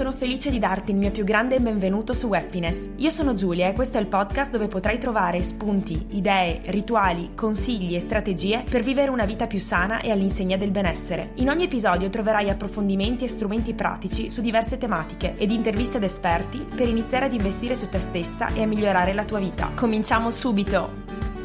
Sono felice di darti il mio più grande benvenuto su Happiness. Io sono Giulia e questo è il podcast dove potrai trovare spunti, idee, rituali, consigli e strategie per vivere una vita più sana e all'insegna del benessere. In ogni episodio troverai approfondimenti e strumenti pratici su diverse tematiche ed interviste ad esperti per iniziare ad investire su te stessa e a migliorare la tua vita. Cominciamo subito!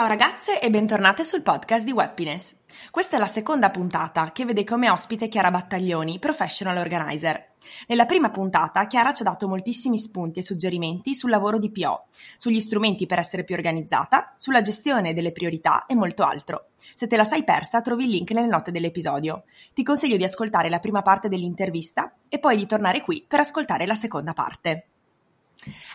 Ciao ragazze e bentornate sul podcast di Happiness. Questa è la seconda puntata che vede come ospite Chiara Battaglioni, professional organizer. Nella prima puntata Chiara ci ha dato moltissimi spunti e suggerimenti sul lavoro di PO, sugli strumenti per essere più organizzata, sulla gestione delle priorità e molto altro. Se te la sei persa trovi il link nelle note dell'episodio. Ti consiglio di ascoltare la prima parte dell'intervista e poi di tornare qui per ascoltare la seconda parte.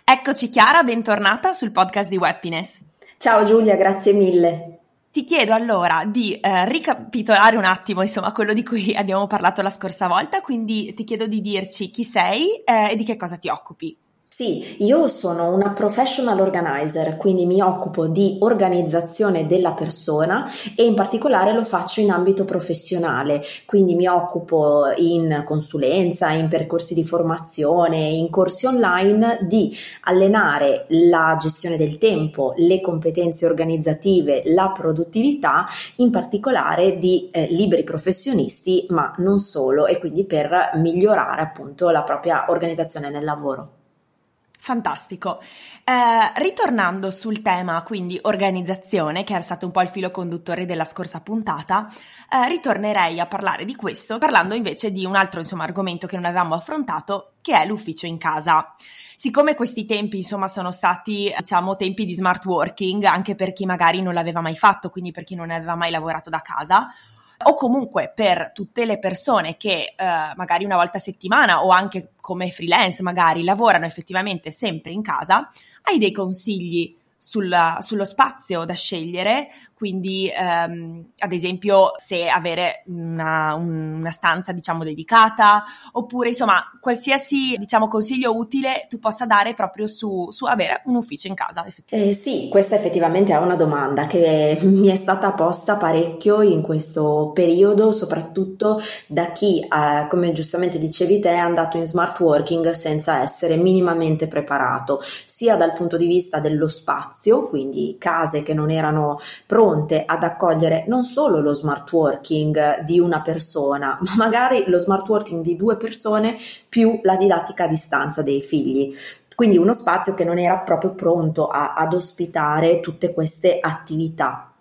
Eccoci Chiara, bentornata sul podcast di Happiness. Ciao Giulia, grazie mille. Ti chiedo allora di eh, ricapitolare un attimo, insomma, quello di cui abbiamo parlato la scorsa volta, quindi ti chiedo di dirci chi sei eh, e di che cosa ti occupi. Sì, io sono una professional organizer, quindi mi occupo di organizzazione della persona e in particolare lo faccio in ambito professionale, quindi mi occupo in consulenza, in percorsi di formazione, in corsi online di allenare la gestione del tempo, le competenze organizzative, la produttività, in particolare di eh, liberi professionisti, ma non solo, e quindi per migliorare appunto la propria organizzazione nel lavoro. Fantastico. Eh, ritornando sul tema, quindi organizzazione, che era stato un po' il filo conduttore della scorsa puntata, eh, ritornerei a parlare di questo, parlando invece di un altro insomma, argomento che non avevamo affrontato, che è l'ufficio in casa. Siccome questi tempi, insomma, sono stati, diciamo, tempi di smart working, anche per chi magari non l'aveva mai fatto, quindi per chi non aveva mai lavorato da casa, o comunque per tutte le persone che eh, magari una volta a settimana o anche come freelance magari lavorano effettivamente sempre in casa, hai dei consigli sulla, sullo spazio da scegliere quindi ehm, ad esempio se avere una, una, stanza diciamo dedicata oppure insomma qualsiasi diciamo consiglio utile tu possa dare proprio su, su avere un ufficio in casa. Eh, sì, questa effettivamente è una domanda che mi è stata posta parecchio in questo periodo, soprattutto da chi, eh, come giustamente dicevi te, è andato in smart working senza essere minimamente preparato, sia dal punto di vista dello spazio, quindi case che non erano pronte pronte ad accogliere non solo lo smart working di una persona, ma magari lo smart working di due persone più la didattica a distanza dei figli. Quindi uno spazio che non era proprio pronto a, ad ospitare tutte queste attività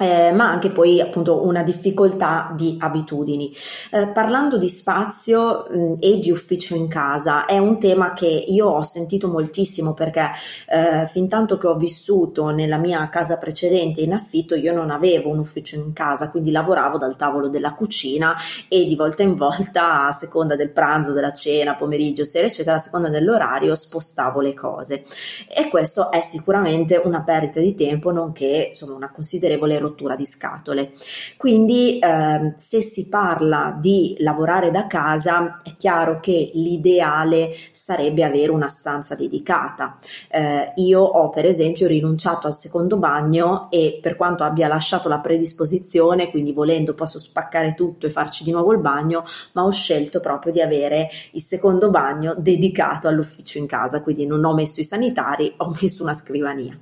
eh, ma anche poi appunto una difficoltà di abitudini. Eh, parlando di spazio mh, e di ufficio in casa, è un tema che io ho sentito moltissimo perché eh, fin tanto che ho vissuto nella mia casa precedente in affitto, io non avevo un ufficio in casa, quindi lavoravo dal tavolo della cucina e di volta in volta, a seconda del pranzo, della cena, pomeriggio, sera, eccetera, a seconda dell'orario, spostavo le cose. E questo è sicuramente una perdita di tempo, nonché insomma una considerevole rottura rottura di scatole. Quindi eh, se si parla di lavorare da casa è chiaro che l'ideale sarebbe avere una stanza dedicata. Eh, io ho per esempio rinunciato al secondo bagno e per quanto abbia lasciato la predisposizione, quindi volendo posso spaccare tutto e farci di nuovo il bagno, ma ho scelto proprio di avere il secondo bagno dedicato all'ufficio in casa, quindi non ho messo i sanitari, ho messo una scrivania.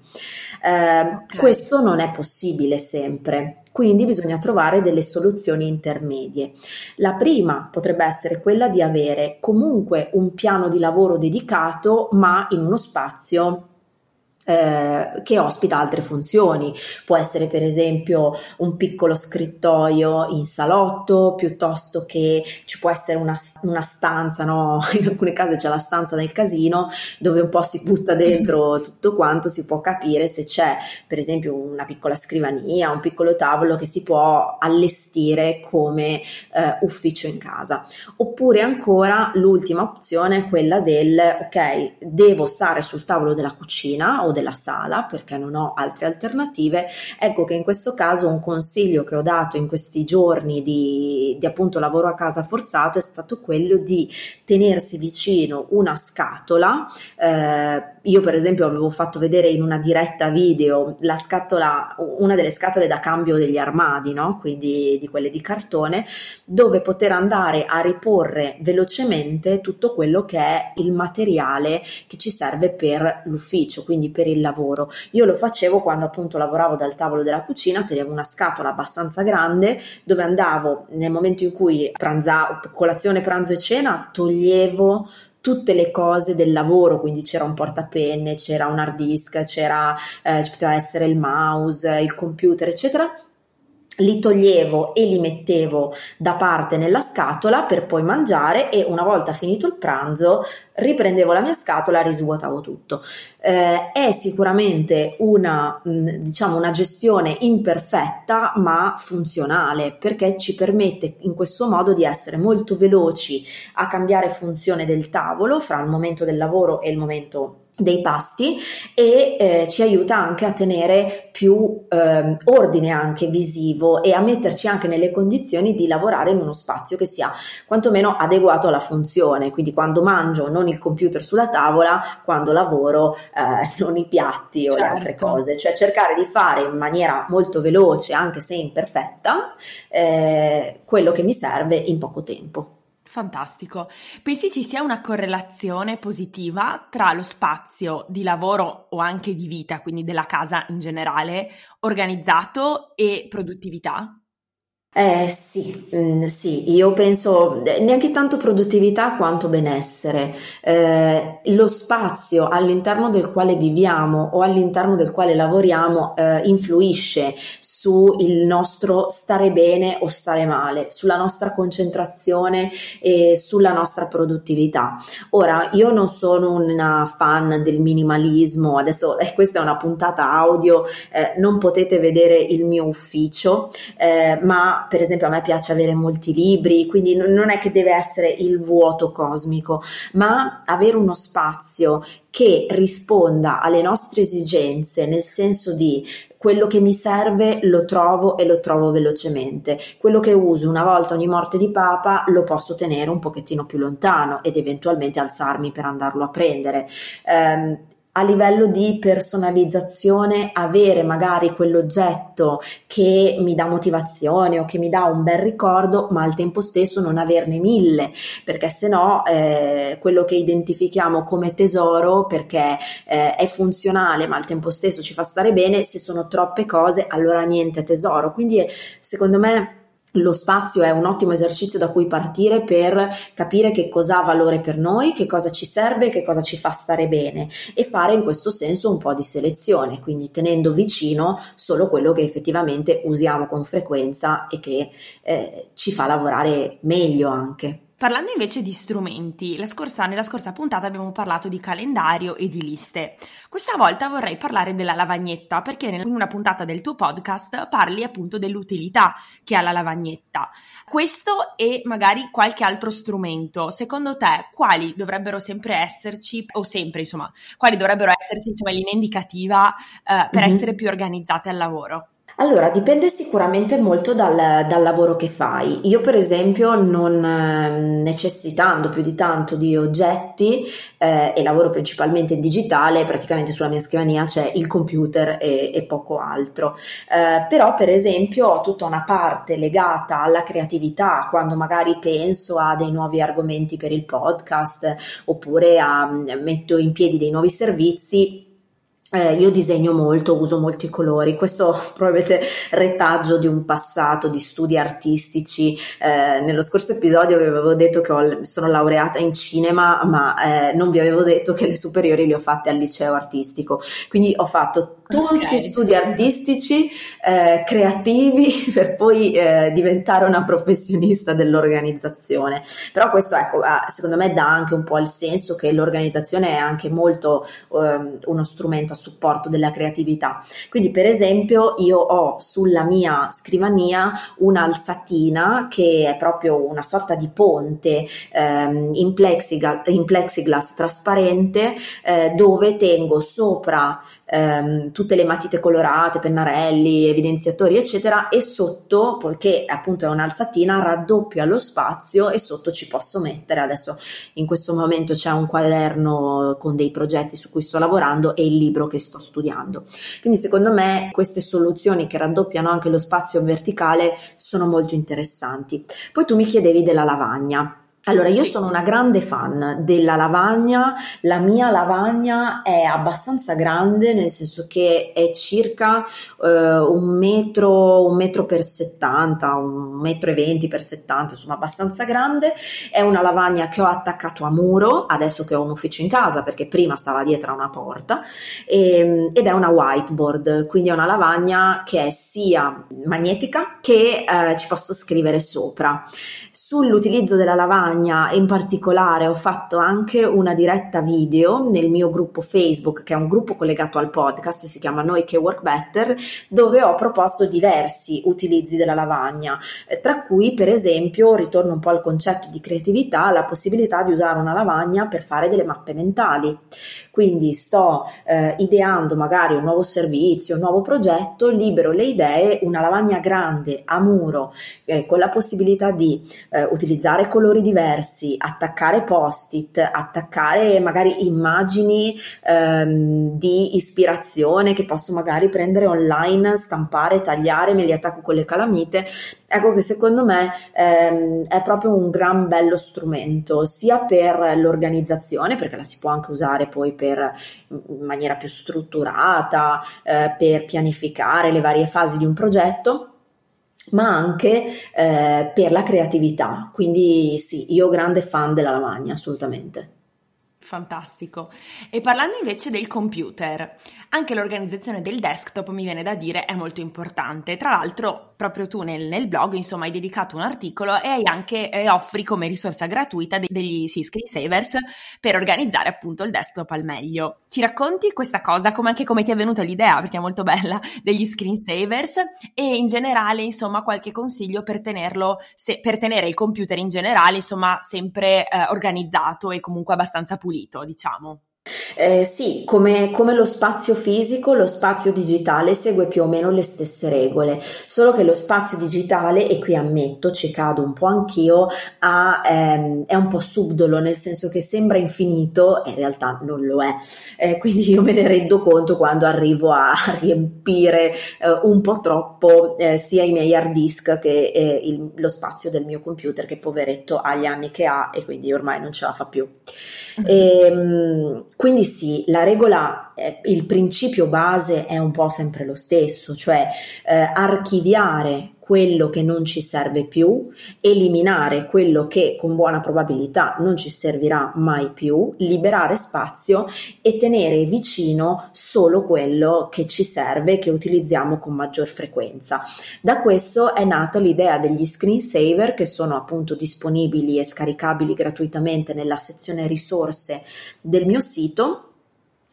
Eh, okay. Questo non è possibile sempre, quindi bisogna trovare delle soluzioni intermedie. La prima potrebbe essere quella di avere comunque un piano di lavoro dedicato, ma in uno spazio eh, che ospita altre funzioni. Può essere per esempio un piccolo scrittoio in salotto, piuttosto che ci può essere una, una stanza, no? in alcune case c'è la stanza del casino dove un po' si butta dentro tutto quanto, si può capire se c'è per esempio una piccola scrivania, un piccolo tavolo che si può allestire come eh, ufficio in casa. Oppure ancora l'ultima opzione è quella del ok, devo stare sul tavolo della cucina o della sala perché non ho altre alternative, ecco che in questo caso un consiglio che ho dato in questi giorni di, di appunto lavoro a casa forzato è stato quello di tenersi vicino una scatola. Eh, io per esempio avevo fatto vedere in una diretta video la scatola, una delle scatole da cambio degli armadi, no? quindi di quelle di cartone, dove poter andare a riporre velocemente tutto quello che è il materiale che ci serve per l'ufficio, quindi per il lavoro. Io lo facevo quando appunto lavoravo dal tavolo della cucina, tenevo una scatola abbastanza grande dove andavo nel momento in cui pranza, colazione, pranzo e cena, toglievo tutte le cose del lavoro, quindi c'era un portapenne, c'era un hard disk, c'era, eh, ci poteva essere il mouse, il computer, eccetera li toglievo e li mettevo da parte nella scatola per poi mangiare e una volta finito il pranzo riprendevo la mia scatola e risvuotavo tutto. Eh, è sicuramente una, mm, diciamo, una gestione imperfetta ma funzionale perché ci permette in questo modo di essere molto veloci a cambiare funzione del tavolo fra il momento del lavoro e il momento dei pasti e eh, ci aiuta anche a tenere più eh, ordine anche visivo e a metterci anche nelle condizioni di lavorare in uno spazio che sia quantomeno adeguato alla funzione. Quindi quando mangio non il computer sulla tavola quando lavoro eh, non i piatti o certo. le altre cose. Cioè cercare di fare in maniera molto veloce anche se imperfetta eh, quello che mi serve in poco tempo Fantastico. Pensi ci sia una correlazione positiva tra lo spazio di lavoro o anche di vita, quindi della casa in generale, organizzato e produttività? Eh sì, mm, sì, io penso eh, neanche tanto produttività quanto benessere. Eh, lo spazio all'interno del quale viviamo o all'interno del quale lavoriamo eh, influisce sul nostro stare bene o stare male, sulla nostra concentrazione e sulla nostra produttività. Ora, io non sono una fan del minimalismo, adesso eh, questa è una puntata audio, eh, non potete vedere il mio ufficio, eh, per esempio a me piace avere molti libri, quindi non è che deve essere il vuoto cosmico, ma avere uno spazio che risponda alle nostre esigenze, nel senso di quello che mi serve lo trovo e lo trovo velocemente. Quello che uso una volta ogni morte di papa lo posso tenere un pochettino più lontano ed eventualmente alzarmi per andarlo a prendere. Um, a livello di personalizzazione avere magari quell'oggetto che mi dà motivazione o che mi dà un bel ricordo, ma al tempo stesso non averne mille, perché se no eh, quello che identifichiamo come tesoro perché eh, è funzionale, ma al tempo stesso ci fa stare bene, se sono troppe cose, allora niente tesoro. Quindi secondo me lo spazio è un ottimo esercizio da cui partire per capire che cosa ha valore per noi, che cosa ci serve, che cosa ci fa stare bene e fare in questo senso un po' di selezione, quindi tenendo vicino solo quello che effettivamente usiamo con frequenza e che eh, ci fa lavorare meglio anche. Parlando invece di strumenti, la scorsa, nella scorsa puntata abbiamo parlato di calendario e di liste. Questa volta vorrei parlare della lavagnetta perché in una puntata del tuo podcast parli appunto dell'utilità che ha la lavagnetta. Questo e magari qualche altro strumento, secondo te quali dovrebbero sempre esserci, o sempre insomma, quali dovrebbero esserci insomma, in linea indicativa eh, per mm-hmm. essere più organizzate al lavoro? Allora, dipende sicuramente molto dal, dal, lavoro che fai. Io, per esempio, non ehm, necessitando più di tanto di oggetti eh, e lavoro principalmente in digitale, praticamente sulla mia scrivania c'è il computer e, e poco altro. Eh, però, per esempio, ho tutta una parte legata alla creatività, quando magari penso a dei nuovi argomenti per il podcast oppure a, metto in piedi dei nuovi servizi eh, io disegno molto, uso molti colori, questo probabilmente retaggio di un passato di studi artistici. Eh, nello scorso episodio vi avevo detto che ho, sono laureata in cinema, ma eh, non vi avevo detto che le superiori le ho fatte al liceo artistico. Quindi ho fatto tutti okay. studi artistici, eh, creativi, per poi eh, diventare una professionista dell'organizzazione. Però questo, ecco, secondo me dà anche un po' il senso che l'organizzazione è anche molto ehm, uno strumento supporto della creatività. Quindi, per esempio, io ho sulla mia scrivania un'alzatina che è proprio una sorta di ponte ehm, in, plexiglass, in, plexiglass, trasparente eh, dove tengo sopra ehm, tutte le matite colorate, pennarelli, evidenziatori, eccetera, e sotto, poiché appunto è un'alzatina, raddoppia lo spazio e sotto ci posso mettere. Adesso in questo momento c'è un quaderno con dei progetti su cui sto lavorando e il libro che sto studiando. Quindi secondo me queste soluzioni che raddoppiano anche lo spazio verticale sono molto interessanti. Poi tu mi chiedevi della lavagna. Allora, io sono una grande fan della lavagna, la mia lavagna è abbastanza grande, nel senso che è circa eh, un metro, un metro per 70, un metro e venti per 70, insomma abbastanza grande, è una lavagna che ho attaccato a muro, adesso che ho un ufficio in casa, perché prima stava dietro a una porta, e, ehm, ed è una whiteboard, quindi è una lavagna che è sia magnetica che eh, ci posso scrivere sopra. Sull'utilizzo della lavagna in particolare ho fatto anche una diretta video nel mio gruppo Facebook, che è un gruppo collegato al podcast, si chiama Noi che Work Better, dove ho proposto diversi utilizzi della lavagna, eh, tra cui per esempio, ritorno un po' al concetto di creatività, la possibilità di usare una lavagna per fare delle mappe mentali. Quindi sto eh, ideando magari un nuovo servizio, un nuovo progetto, libero le idee, una lavagna grande a muro eh, con la possibilità di eh, utilizzare colori diversi, attaccare post-it, attaccare magari immagini ehm, di ispirazione che posso magari prendere online, stampare, tagliare, me li attacco con le calamite Ecco che secondo me ehm, è proprio un gran bello strumento, sia per l'organizzazione, perché la si può anche usare poi per, in maniera più strutturata, eh, per pianificare le varie fasi di un progetto ma anche eh, per la creatività. Quindi sì, io grande fan della lavagna, assolutamente. Fantastico. E parlando invece del computer, anche l'organizzazione del desktop mi viene da dire è molto importante. Tra l'altro, proprio tu nel, nel blog, insomma, hai dedicato un articolo e hai anche eh, offri come risorsa gratuita de- degli sì, screensavers per organizzare appunto il desktop al meglio. Ci racconti questa cosa, come anche come ti è venuta l'idea, perché è molto bella, degli screensavers e in generale, insomma, qualche consiglio per tenerlo, se, per tenere il computer in generale, insomma, sempre eh, organizzato e comunque abbastanza pulito, diciamo. Eh, sì, come, come, lo spazio fisico, lo spazio digitale segue più o meno le stesse regole, solo che lo spazio digitale, e qui ammetto, ci cado un po' anch'io, ha, ehm, è un po' subdolo, nel senso che sembra infinito e in realtà non lo è. Eh, quindi io me ne rendo conto quando arrivo a riempire eh, un po' troppo eh, sia i miei hard disk che eh, il, lo spazio del mio computer, che poveretto ha gli anni che ha e quindi ormai non ce la fa più. E, ehm, quindi sì, la regola, eh, il principio base è un po' sempre lo stesso, cioè eh, archiviare quello che non ci serve più, eliminare quello che con buona probabilità non ci servirà mai più, liberare spazio e tenere vicino solo quello che ci serve che utilizziamo con maggior frequenza. Da questo è nata l'idea degli screensaver che sono appunto disponibili e scaricabili gratuitamente nella sezione risorse del mio sito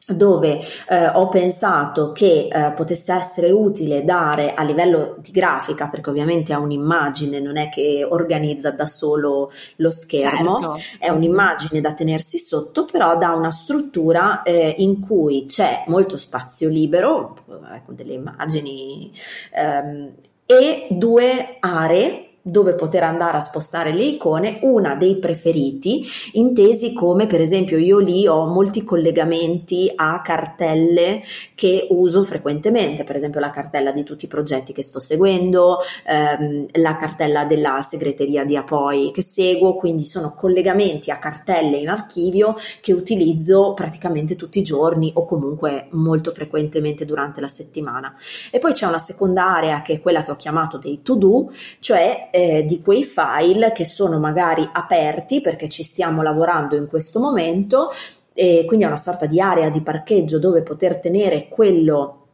dove eh, ho pensato che eh, potesse essere utile dare a livello di grafica, perché ovviamente ha un'immagine, non è che organizza da solo lo schermo, certo. è un'immagine da tenersi sotto, però dà una struttura eh, in cui c'è molto spazio libero, con ecco, delle immagini, ehm, e due aree dove poter andare a spostare le icone, una dei preferiti, intesi come per esempio io lì ho molti collegamenti a cartelle che uso frequentemente, per esempio la cartella di tutti i progetti che sto seguendo, ehm, la cartella della segreteria di Apoi che seguo, quindi sono collegamenti a cartelle in archivio che utilizzo praticamente tutti i giorni o comunque molto frequentemente durante la settimana. E poi c'è una seconda area che è quella che ho chiamato dei to do, cioè eh, di quei file che sono magari aperti perché ci stiamo lavorando in questo momento e quindi è una sorta di area di parcheggio dove poter tenere quello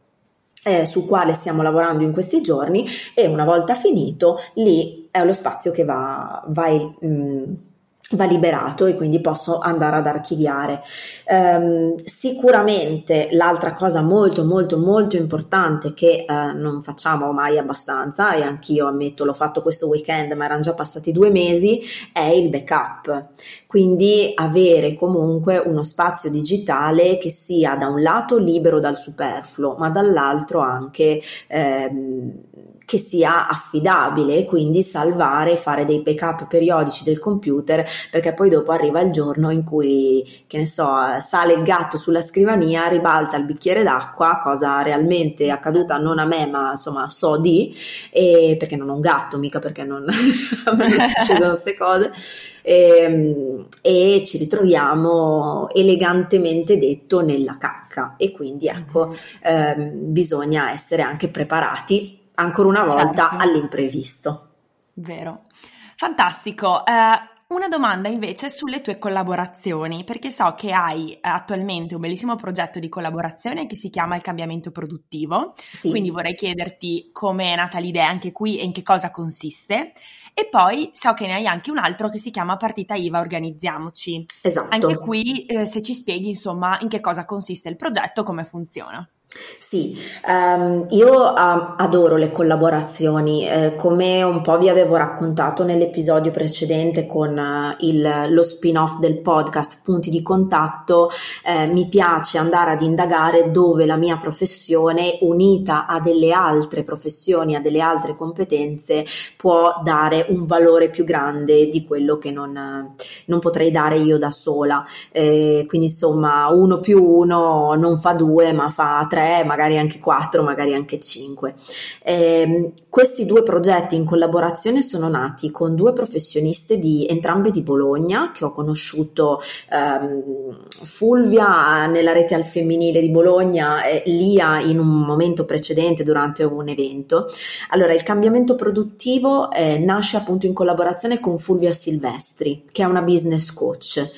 eh, su quale stiamo lavorando in questi giorni e una volta finito lì è lo spazio che va, va mh, mm, va liberato e quindi posso andare ad archiviare. Um, sicuramente l'altra cosa molto molto molto importante che uh, non facciamo mai abbastanza e anch'io ammetto l'ho fatto questo weekend ma erano già passati due mesi è il backup quindi avere comunque uno spazio digitale che sia da un lato libero dal superfluo ma dall'altro anche ehm, che sia affidabile e quindi salvare, fare dei backup periodici del computer perché poi dopo arriva il giorno in cui, che ne so, sale il gatto sulla scrivania, ribalta il bicchiere d'acqua, cosa realmente accaduta non a me ma insomma so di, e, perché non ho un gatto, mica perché non, a me non succedono queste cose. E, ehm, e, ci ritroviamo elegantemente detto nella cacca e quindi ecco ehm, bisogna essere anche preparati ancora una volta certo. all'imprevisto. Vero. Fantastico. Uh, una domanda invece sulle tue collaborazioni, perché so che hai attualmente un bellissimo progetto di collaborazione che si chiama il cambiamento produttivo, sì. quindi vorrei chiederti come è nata l'idea anche qui e in che cosa consiste. E poi so che ne hai anche un altro che si chiama Partita IVA Organizziamoci. Esatto. Anche qui eh, se ci spieghi insomma in che cosa consiste il progetto, come funziona. Sì, um, io uh, adoro le collaborazioni, eh, come un po' vi avevo raccontato nell'episodio precedente con uh, il, lo spin-off del podcast Punti di contatto, eh, mi piace andare ad indagare dove la mia professione unita a delle altre professioni, a delle altre competenze, può dare un valore più grande di quello che non, non potrei dare io da sola. Eh, quindi insomma, uno più uno non fa due, ma fa tre tre, magari anche quattro, magari anche cinque. Eh, questi due progetti in collaborazione sono nati con due professioniste di entrambe di Bologna che ho conosciuto ehm, Fulvia nella rete al femminile di Bologna e Lia in un momento precedente durante un evento. Allora, il cambiamento produttivo eh, nasce appunto in collaborazione con Fulvia Silvestri, che è una business coach.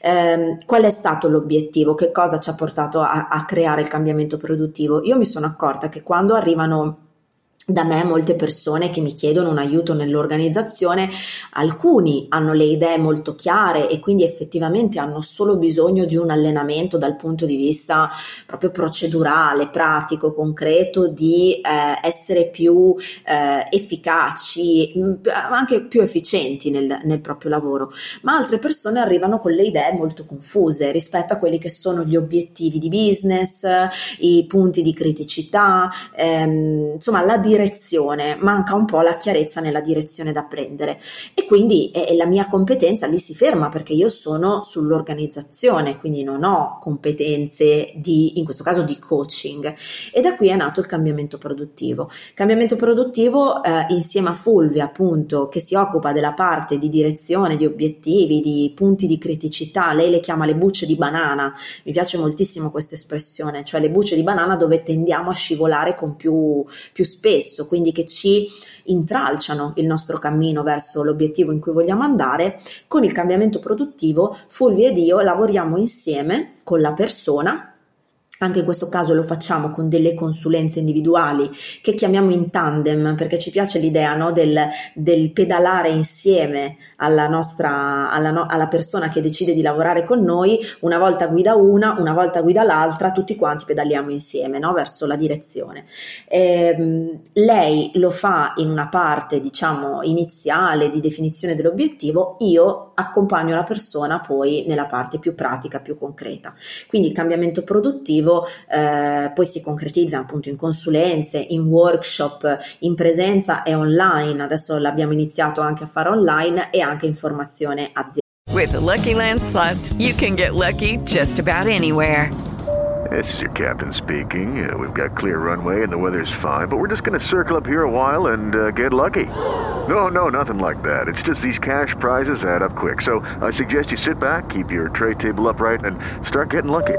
Eh, qual è stato l'obiettivo? Che cosa ci ha portato a, a creare il cambiamento produttivo? Produttivo. Io mi sono accorta che quando arrivano da me molte persone che mi chiedono un aiuto nell'organizzazione, alcuni hanno le idee molto chiare e quindi effettivamente hanno solo bisogno di un allenamento dal punto di vista proprio procedurale, pratico, concreto, di eh, essere più eh, efficaci, mm, anche più efficienti nel, nel proprio lavoro, ma altre persone arrivano con le idee molto confuse rispetto a quelli che sono gli obiettivi di business, i punti di criticità, ehm, insomma la direzione, manca un po' la chiarezza nella direzione da prendere. E quindi eh, la mia competenza lì si ferma perché io sono sull'organizzazione, quindi non ho competenze di, in questo caso di coaching. E da qui è nato il cambiamento produttivo. Cambiamento produttivo eh, insieme a Fulvia appunto che si occupa della parte di direzione, di obiettivi, di punti di criticità, lei le chiama le bucce di banana, mi piace moltissimo questa espressione, cioè le bucce di banana dove tendiamo a scivolare con più, più spesso spesso, quindi che ci intralciano il nostro cammino verso l'obiettivo in cui vogliamo andare, con il cambiamento produttivo Fulvio ed io lavoriamo insieme con la persona anche in questo caso lo facciamo con delle consulenze individuali che chiamiamo in tandem perché ci piace l'idea no, del, del, pedalare insieme alla nostra alla, no, alla, persona che decide di lavorare con noi. Una volta guida una, una volta guida l'altra, tutti quanti pedaliamo insieme no, verso la direzione. Eh, lei lo fa in una parte, diciamo, iniziale di definizione dell'obiettivo, io accompagno la persona poi nella parte più pratica, più concreta. Quindi il cambiamento produttivo lavorativo eh, poi si concretizza appunto in consulenze, in workshop, in presenza e online. Adesso l'abbiamo iniziato anche a fare online e anche in formazione aziendale. With the Lucky Land slots, you can get lucky just about anywhere. This is your captain speaking. Uh, we've got clear runway and the weather's fine, but we're just going to circle up here a while and uh, get lucky. No, no, nothing like that. It's just these cash prizes add up quick. So I suggest you sit back, keep your tray table upright, and start getting lucky.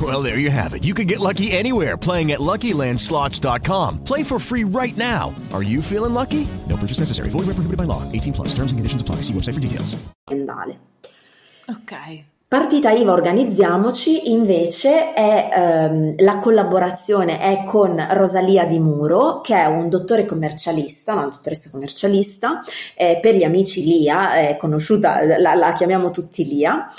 Well, there you have it. You can get lucky anywhere playing at LuckyLandSlots.com. Play for free right now. Are you feeling lucky? No purchase necessary. Void where prohibited by law. 18 plus. Terms and conditions apply. See website for details. Ok. Partita IVA Organizziamoci invece è ehm, la collaborazione è con Rosalia Di Muro che è un dottore commercialista, una dottoressa commercialista, eh, per gli amici Lia, è conosciuta, la, la chiamiamo tutti Lia,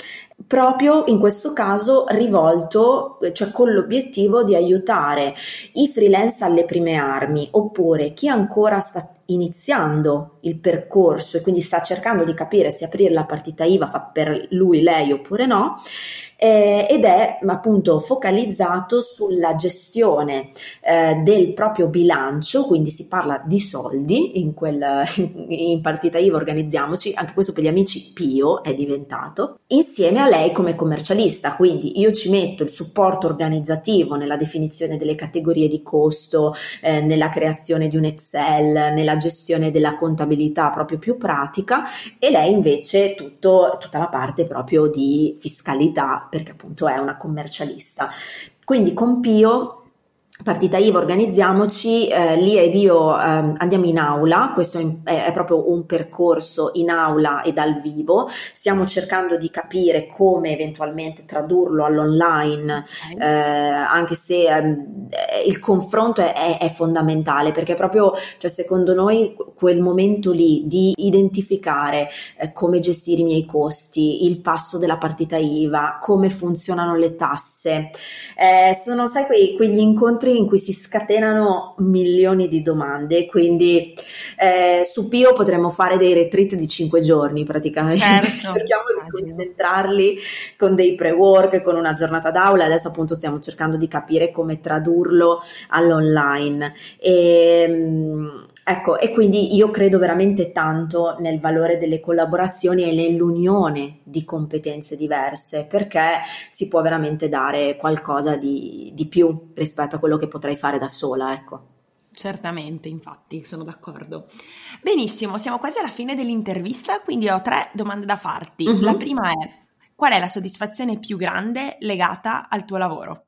proprio in questo caso rivolto, cioè con l'obiettivo di aiutare i freelance alle prime armi oppure chi ancora sta iniziando il percorso e quindi sta cercando di capire se aprire la partita IVA fa per lui, lei oppure no, eh, ed è appunto focalizzato sulla gestione eh, del proprio bilancio, quindi si parla di soldi in, quel, in partita IVA organizziamoci, anche questo per gli amici Pio è diventato, insieme a lei come commercialista, quindi io ci metto il supporto organizzativo nella definizione delle categorie di costo, eh, nella creazione di un Excel, nella gestione della contabilità proprio più pratica e lei invece tutto, tutta la parte proprio di fiscalità perché appunto è una commercialista. Quindi con Pio Partita IVA, organizziamoci, eh, Lia ed io eh, andiamo in aula, questo è, è, proprio un percorso in aula e dal vivo, stiamo cercando di capire come eventualmente tradurlo all'online, eh, anche se ehm, il confronto è, è, fondamentale perché proprio, cioè, secondo noi, quel momento lì di identificare eh, come gestire i miei costi, il passo della partita IVA, come funzionano le tasse, eh, sono, sai, quei, quegli incontri in cui si scatenano milioni di domande, quindi eh, su Pio potremmo fare dei retreat di cinque giorni praticamente, certo. cerchiamo di concentrarli con dei pre-work, con una giornata d'aula, adesso appunto stiamo cercando di capire come tradurlo all'online. E, ehm, Ecco, e quindi io credo veramente tanto nel valore delle collaborazioni e nell'unione di competenze diverse, perché si può veramente dare qualcosa di, di più rispetto a quello che potrei fare da sola, ecco. Certamente, infatti, sono d'accordo. Benissimo, siamo quasi alla fine dell'intervista, quindi ho tre domande da farti. Uh-huh. La prima è, qual è la soddisfazione più grande legata al tuo lavoro?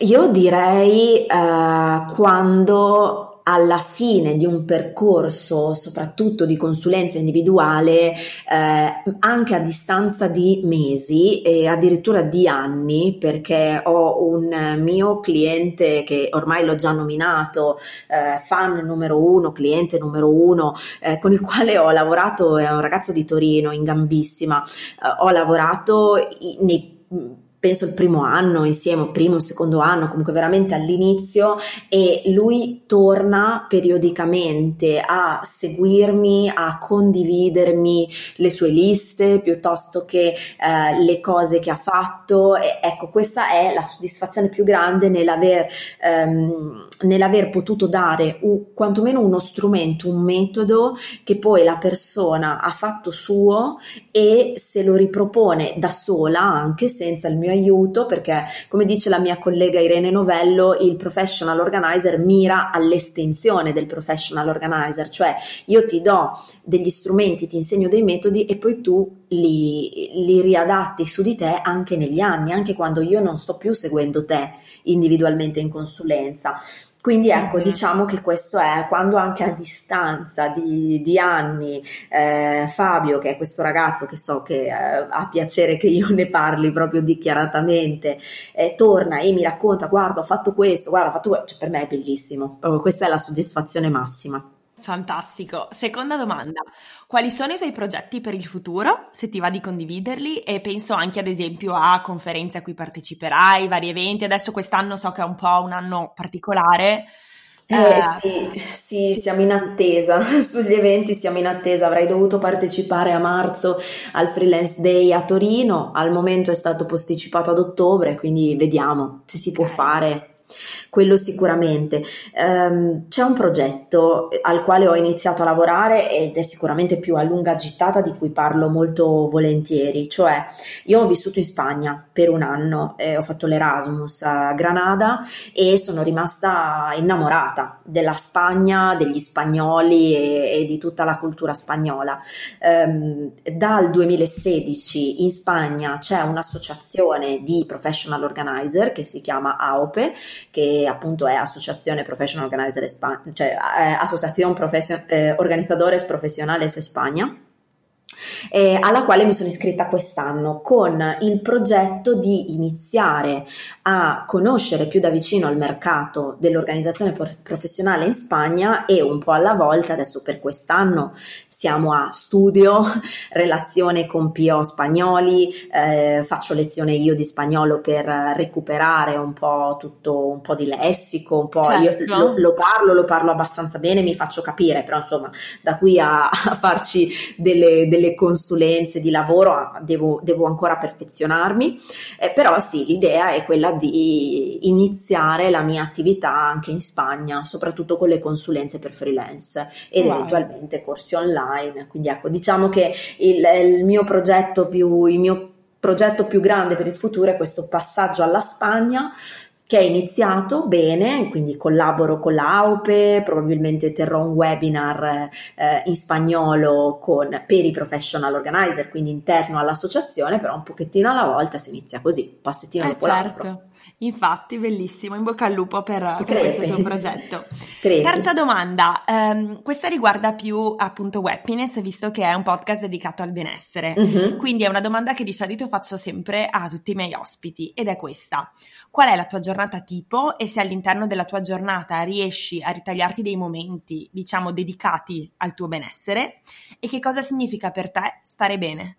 Io direi uh, quando alla fine di un percorso, soprattutto di consulenza individuale, eh, anche a distanza di mesi e addirittura di anni, perché ho un mio cliente che ormai l'ho già nominato, eh, fan numero uno, cliente numero uno, eh, con il quale ho lavorato, è un ragazzo di Torino, in gambissima, eh, ho lavorato nei penso il primo anno insieme, primo, secondo anno, comunque veramente all'inizio e lui torna periodicamente a seguirmi, a condividermi le sue liste piuttosto che eh, le cose che ha fatto. E ecco questa è la soddisfazione più grande nell'aver, ehm, nell'aver potuto dare un, quantomeno uno strumento, un metodo che poi la persona ha fatto suo e se lo ripropone da sola anche senza il mio aiuto perché come dice la mia collega Irene Novello il professional organizer mira all'estensione del professional organizer cioè io ti do degli strumenti ti insegno dei metodi e poi tu li, li riadatti su di te anche negli anni anche quando io non sto più seguendo te individualmente in consulenza Quindi ecco, diciamo che questo è quando anche a distanza di, di anni eh, Fabio, che è questo ragazzo che so che eh, ha piacere che io ne parli proprio dichiaratamente, eh, torna e mi racconta guarda ho fatto questo, guarda ho fatto questo, cioè, per me è bellissimo, proprio questa è la soddisfazione massima. Fantastico. Seconda domanda, quali sono i tuoi progetti per il futuro, se ti va di condividerli? E penso anche ad esempio a conferenze a cui parteciperai, vari eventi. Adesso quest'anno so che è un po' un anno particolare. Eh, eh sì, sì, sì, siamo in attesa, sugli eventi siamo in attesa, avrei dovuto partecipare a marzo al Freelance Day a Torino, al momento è stato posticipato ad ottobre, quindi vediamo se si può fare quello sicuramente. Um, c'è un progetto al quale ho iniziato a lavorare ed è sicuramente più a lunga gittata di cui parlo molto volentieri, cioè io ho vissuto in Spagna per un anno, eh, ho fatto l'Erasmus a Granada e sono rimasta innamorata della Spagna, degli spagnoli e, e di tutta la cultura spagnola. Um, dal 2016 in Spagna c'è un'associazione di professional organizer che si chiama AOPE, che appunto è Associazione Professional Organizer España, cioè Asociación Profession, eh, Organizadores Profesionales España eh, alla quale mi sono iscritta quest'anno con il progetto di iniziare a conoscere più da vicino il mercato dell'organizzazione professionale in Spagna e un po' alla volta, adesso per quest'anno siamo a studio, relazione con PO spagnoli, eh, faccio lezione io di spagnolo per recuperare un po' tutto, un po' di lessico, un po' certo. io lo, lo, parlo, lo parlo abbastanza bene, mi faccio capire, però insomma da qui a, a farci delle, delle consulenze di lavoro devo, devo ancora perfezionarmi, eh, però sì, l'idea è quella di iniziare la mia attività anche in Spagna, soprattutto con le consulenze per freelance ed wow. eventualmente corsi online. Quindi ecco, diciamo che il, il mio progetto più, il mio progetto più grande per il futuro è questo passaggio alla Spagna che è iniziato bene, quindi collaboro con la AOPE, probabilmente terrò un webinar eh, in spagnolo con, per i professional organizer, quindi interno all'associazione, però un pochettino alla volta si inizia così, passettino eh, dopo certo. l'altro. Infatti, bellissimo, in bocca al lupo per, per questo tuo progetto. Crepi. Terza domanda, um, questa riguarda più appunto Happiness, visto che è un podcast dedicato al benessere. Mm-hmm. Quindi è una domanda che di solito faccio sempre a tutti i miei ospiti ed è questa. Qual è la tua giornata tipo e se all'interno della tua giornata riesci a ritagliarti dei momenti, diciamo, dedicati al tuo benessere e che cosa significa per te stare bene?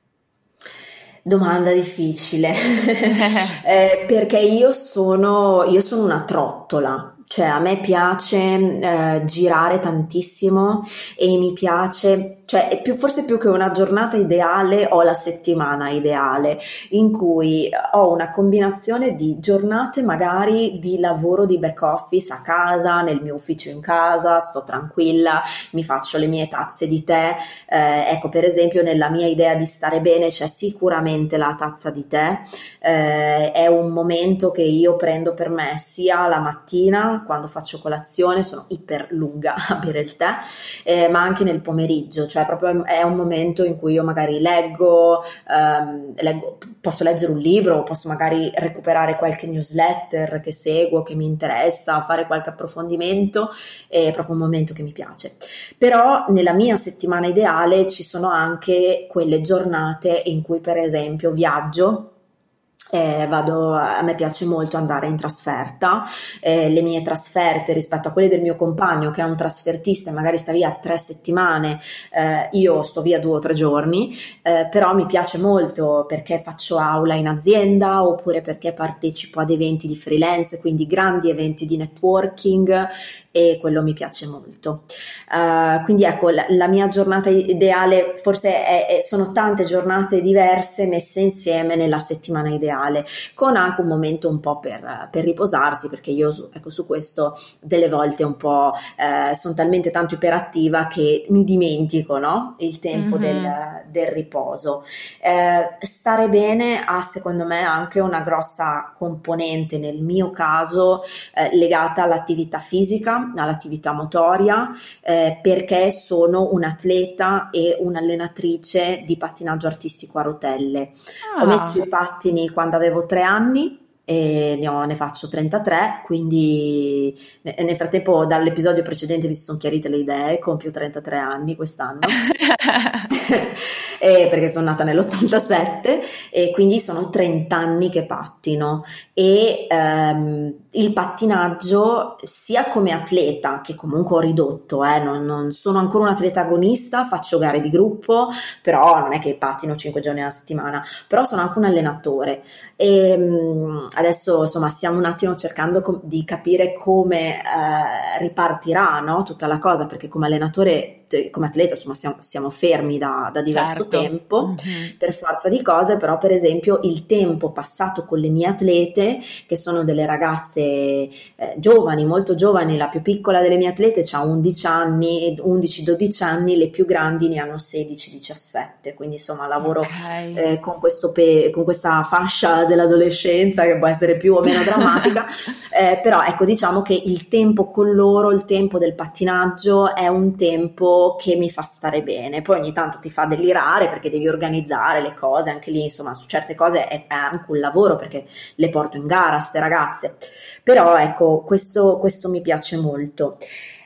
Domanda difficile, eh, perché io sono, io sono una trottola, cioè a me piace eh, girare tantissimo e mi piace, cioè più, forse più che una giornata ideale ho la settimana ideale in cui ho una combinazione di giornate magari di lavoro di back office a casa, nel mio ufficio in casa, sto tranquilla, mi faccio le mie tazze di tè, eh, ecco per esempio nella mia idea di stare bene c'è sicuramente la tazza di tè, eh, è un momento che io prendo per me sia la mattina quando faccio colazione, sono iper lunga a bere il tè, eh, ma anche nel pomeriggio, cioè proprio è un momento in cui io magari leggo, ehm, leggo, posso leggere un libro, posso magari recuperare qualche newsletter che seguo, che mi interessa, fare qualche approfondimento, è proprio un momento che mi piace. Però nella mia settimana ideale ci sono anche quelle giornate in cui per esempio viaggio eh, vado, a me piace molto andare in trasferta, eh, le mie trasferte rispetto a quelle del mio compagno che è un trasfertista e magari sta via tre settimane, eh, io sto via due o tre giorni, eh, però mi piace molto perché faccio aula in azienda oppure perché partecipo ad eventi di freelance, quindi grandi eventi di networking e quello mi piace molto. Uh, quindi ecco, la, la, mia giornata ideale forse è, è, sono tante giornate diverse messe insieme nella settimana ideale, con anche un momento un po' per, per riposarsi, perché io ecco, su questo delle volte un po' eh, sono talmente tanto iperattiva che mi dimentico no? il tempo mm-hmm. del, del, riposo. Eh, stare bene ha secondo me anche una grossa componente nel mio caso eh, legata all'attività fisica all'attività motoria eh, perché sono un atleta e un'allenatrice di pattinaggio artistico a rotelle. Ah. Ho messo i pattini quando avevo tre anni e ne, ho, ne faccio 33, quindi nel frattempo dall'episodio precedente mi si sono chiarite le idee, compio 33 anni quest'anno, perché sono nata nell'87 e quindi sono 30 anni che pattino. E um, il pattinaggio sia come atleta, che comunque ho ridotto, eh, non, non sono ancora un atleta agonista, faccio gare di gruppo, però non è che pattino 5 giorni alla settimana, però sono anche un allenatore. E um, adesso insomma stiamo un attimo cercando com- di capire come eh, ripartirà no, tutta la cosa perché come allenatore cioè, come atleta insomma siamo, siamo fermi da, da diverso certo. tempo mm-hmm. per forza di cose però per esempio il tempo passato con le mie atlete che sono delle ragazze eh, giovani molto giovani la più piccola delle mie atlete ha 11 anni 11-12 anni le più grandi ne hanno 16-17 quindi insomma lavoro okay. eh, con, pe- con, questa fascia dell'adolescenza che può essere più o meno drammatica eh, però ecco diciamo che il tempo con loro il tempo del pattinaggio è un tempo che mi fa stare bene. Poi ogni tanto ti fa delirare perché devi organizzare le cose, anche lì insomma su certe cose è, anche un lavoro perché le porto in gara ste ragazze. Però ecco, questo, questo mi piace molto.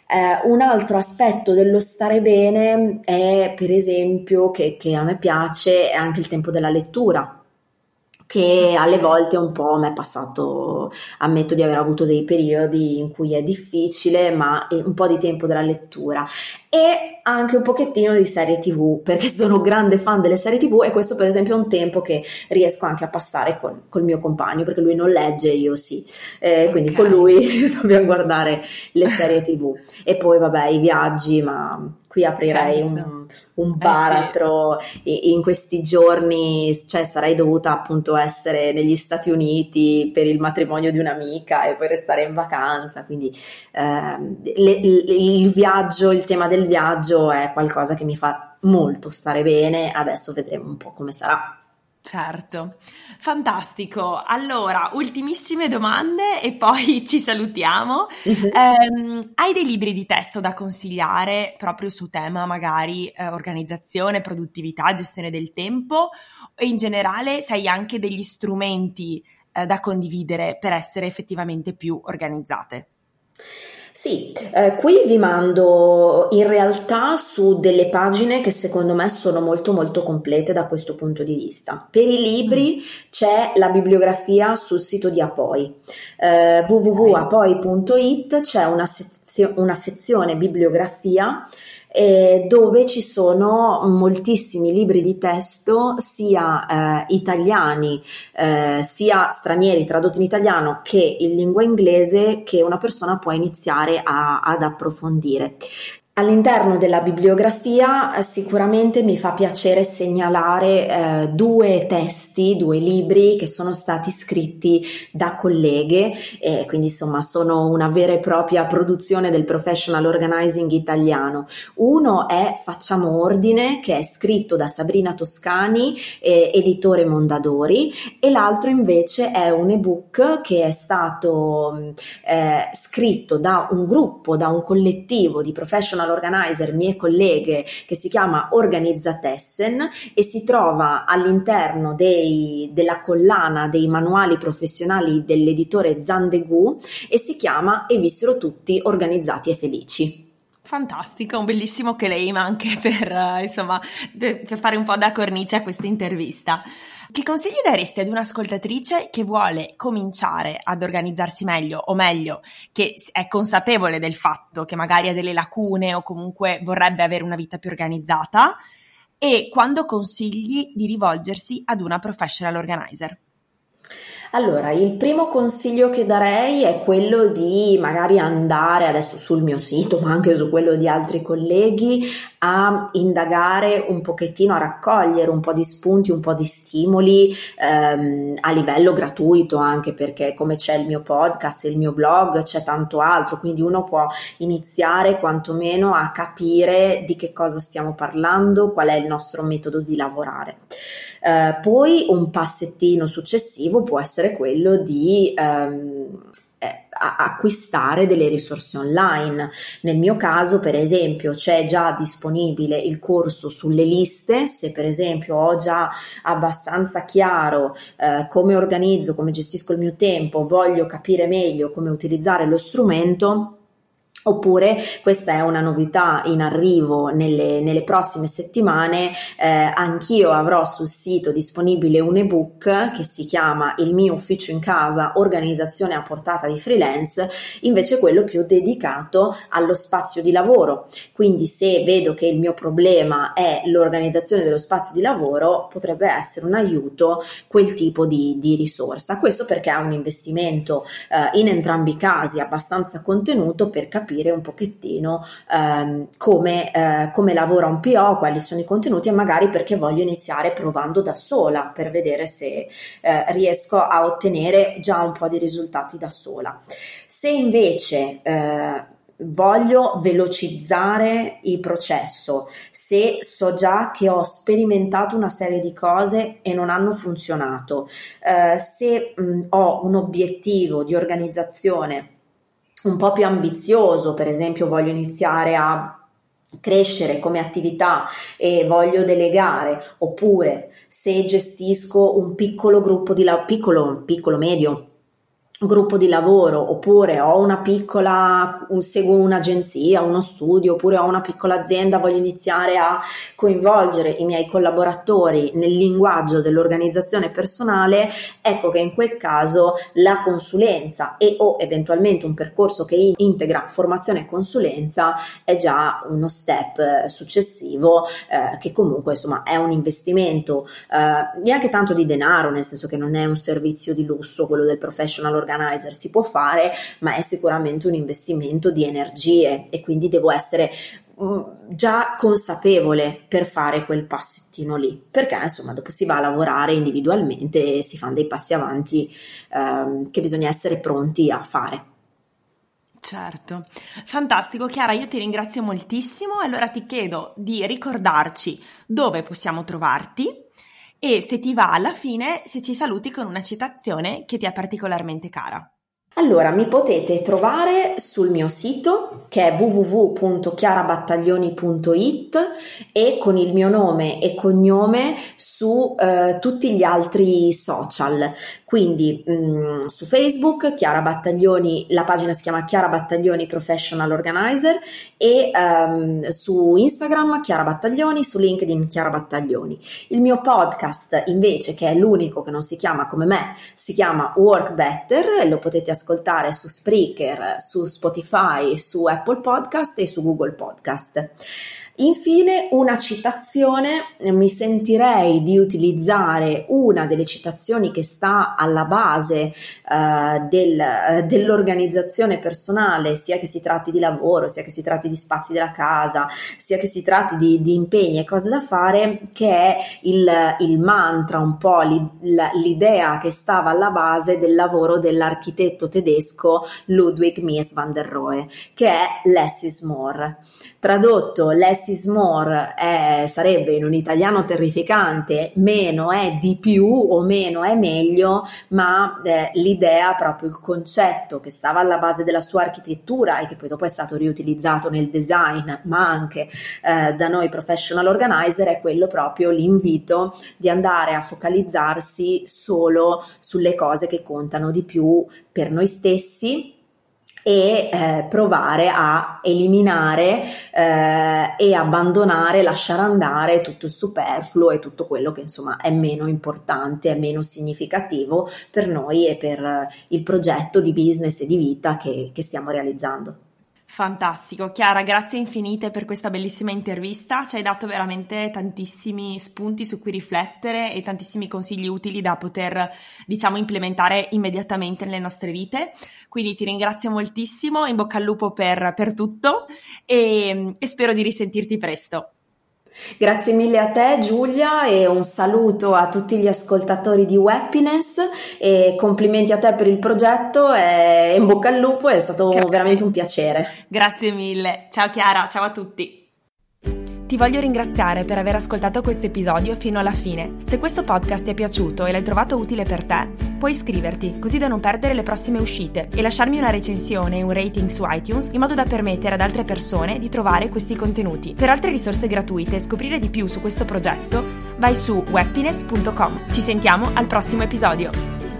Eh, un altro aspetto dello stare bene è per esempio che, che a me piace è anche il tempo della lettura che alle volte un po' mi è passato, ammetto di aver avuto dei periodi in cui è difficile, ma un po' di tempo della lettura e anche un pochettino di serie tv perché sono grande fan delle serie tv e questo per esempio è un tempo che riesco anche a passare con, col mio compagno perché lui non legge io sì eh, okay. quindi con lui dobbiamo guardare le serie tv e poi vabbè i viaggi ma qui aprirei certo. un, un, baratro eh sì. in questi giorni, cioè sarei dovuta appunto essere negli Stati Uniti per il matrimonio di un'amica e poi restare in vacanza, quindi eh, le, le, il viaggio, il tema del viaggio è qualcosa che mi fa molto stare bene, adesso vedremo un po' come sarà. Certo, fantastico. Allora, ultimissime domande e poi ci salutiamo. Uh-huh. Um, hai dei libri di testo da consigliare proprio su tema magari eh, organizzazione, produttività, gestione del tempo e in generale se hai anche degli strumenti eh, da condividere per essere effettivamente più organizzate? Sì, eh, qui vi mando in realtà su delle pagine che secondo me sono molto molto complete da questo punto di vista. Per i libri mm. c'è la bibliografia sul sito di Apoi, eh, www.apoi.it c'è una, sezio- una sezione bibliografia eh, dove ci sono moltissimi libri di testo sia eh, italiani eh, sia stranieri tradotti in italiano che in lingua inglese che una persona può iniziare a, ad approfondire. All'interno della bibliografia eh, sicuramente mi fa piacere segnalare eh, due testi, due libri che sono stati scritti da colleghe, eh, quindi insomma sono una vera e propria produzione del professional organizing italiano. Uno è Facciamo Ordine, che è scritto da Sabrina Toscani, eh, editore Mondadori, e l'altro invece è un ebook che è stato eh, scritto da un gruppo, da un collettivo di professional organizer, mie colleghe, che si chiama Organizzatessen e si trova all'interno dei, della collana dei manuali professionali dell'editore Zandegu e si chiama E vissero tutti organizzati e felici. Fantastico, un bellissimo claim anche per, uh, insomma, per fare un po' da cornice a questa intervista. Che consigli daresti ad un'ascoltatrice che vuole cominciare ad organizzarsi meglio o meglio, che è consapevole del fatto che magari ha delle lacune o comunque vorrebbe avere una vita più organizzata e quando consigli di rivolgersi ad una professional organizer? Allora, il primo consiglio che darei è quello di magari andare adesso sul mio sito, ma anche su quello di altri colleghi, a indagare un pochettino, a raccogliere un po' di spunti, un po' di stimoli ehm, a livello gratuito, anche perché come c'è il mio podcast, il mio blog, c'è tanto altro, quindi uno può iniziare quantomeno a capire di che cosa stiamo parlando, qual è il nostro metodo di lavorare. Eh, poi un passettino successivo può essere quello di ehm, eh, acquistare delle risorse online. Nel mio caso, per esempio, c'è già disponibile il corso sulle liste, se per esempio ho già abbastanza chiaro eh, come organizzo, come gestisco il mio tempo, voglio capire meglio come utilizzare lo strumento, Oppure questa è una novità in arrivo nelle, nelle prossime settimane, eh, anch'io avrò sul sito disponibile un ebook che si chiama Il mio ufficio in casa, organizzazione a portata di freelance, invece quello più dedicato allo spazio di lavoro. Quindi se vedo che il mio problema è l'organizzazione dello spazio di lavoro, potrebbe essere un aiuto quel tipo di, di risorsa. Questo perché è un investimento eh, in entrambi i casi abbastanza contenuto per capire capire un pochettino ehm, come, eh, come lavora un PO, quali sono i contenuti e magari perché voglio iniziare provando da sola per vedere se eh, riesco a ottenere già un po' di risultati da sola. Se invece eh, voglio velocizzare il processo, se so già che ho sperimentato una serie di cose e non hanno funzionato, eh, se mh, ho un obiettivo di organizzazione un po' più ambizioso, per esempio voglio iniziare a crescere come attività e voglio delegare, oppure se gestisco un piccolo gruppo di lavoro, piccolo, piccolo, medio gruppo di lavoro oppure ho una piccola seguo un'agenzia, uno studio oppure ho una piccola azienda, voglio iniziare a coinvolgere i miei collaboratori nel linguaggio dell'organizzazione personale, ecco che in quel caso la consulenza e o eventualmente un percorso che integra formazione e consulenza è già uno step successivo eh, che comunque insomma è un investimento eh, neanche tanto di denaro, nel senso che non è un servizio di lusso quello del professional organization organizer si può fare, ma è sicuramente un investimento di energie e quindi devo essere mm, già consapevole per fare quel passettino lì, perché insomma dopo si va a lavorare individualmente e si fanno dei passi avanti ehm, che bisogna essere pronti a fare. Certo, fantastico. Chiara, io ti ringrazio moltissimo, allora ti chiedo di ricordarci dove possiamo trovarti e se ti va alla fine se ci saluti con una citazione che ti è particolarmente cara. Allora, mi potete trovare sul mio sito che è www.chiarabattaglioni.it e con il mio nome e cognome su eh, tutti gli altri social. Quindi mh, mm, su Facebook, Chiara Battaglioni, la pagina si chiama Chiara Battaglioni Professional Organizer e um, su Instagram Chiara Battaglioni, su LinkedIn Chiara Battaglioni. Il mio podcast invece, che è l'unico che non si chiama come me, si chiama Work Better, lo potete ascoltare ascoltare su Spreaker, su Spotify, su Apple Podcast e su Google Podcast. Infine, una citazione, mi sentirei di utilizzare una delle citazioni che sta alla base uh, del, uh, dell'organizzazione personale, sia che si tratti di lavoro, sia che si tratti di spazi della casa, sia che si tratti di, di impegni e cose da fare, che è il, il mantra, un po' l'idea che stava alla base del lavoro dell'architetto tedesco Ludwig Mies van der Rohe, che è less is more. Tradotto, less is more è, sarebbe in un italiano terrificante, meno è di più o meno è meglio, ma eh, l'idea, proprio il concetto che stava alla base della sua architettura e che poi dopo è stato riutilizzato nel design, ma anche eh, da noi professional organizer, è quello proprio l'invito di andare a focalizzarsi solo sulle cose che contano di più per noi stessi e eh, provare a eliminare eh, e abbandonare, lasciare andare tutto il superfluo e tutto quello che insomma è meno importante, è meno significativo per noi e per il progetto di business e di vita che, che stiamo realizzando. Fantastico, Chiara, grazie infinite per questa bellissima intervista, ci hai dato veramente tantissimi spunti su cui riflettere e tantissimi consigli utili da poter, diciamo, implementare immediatamente nelle nostre vite. Quindi ti ringrazio moltissimo, in bocca al lupo per, per tutto e, e spero di risentirti presto. Grazie mille a te Giulia e un saluto a tutti gli ascoltatori di Happiness e complimenti a te per il progetto e in bocca al lupo, è stato Grazie. veramente un piacere. Grazie mille, ciao Chiara, ciao a tutti. Ti voglio ringraziare per aver ascoltato questo episodio fino alla fine. Se questo podcast ti è piaciuto e l'hai trovato utile per te, puoi iscriverti così da non perdere le prossime uscite e lasciarmi una recensione e un rating su iTunes in modo da permettere ad altre persone di trovare questi contenuti. Per altre risorse gratuite e scoprire di più su questo progetto, vai su webpines.com. Ci sentiamo al prossimo episodio.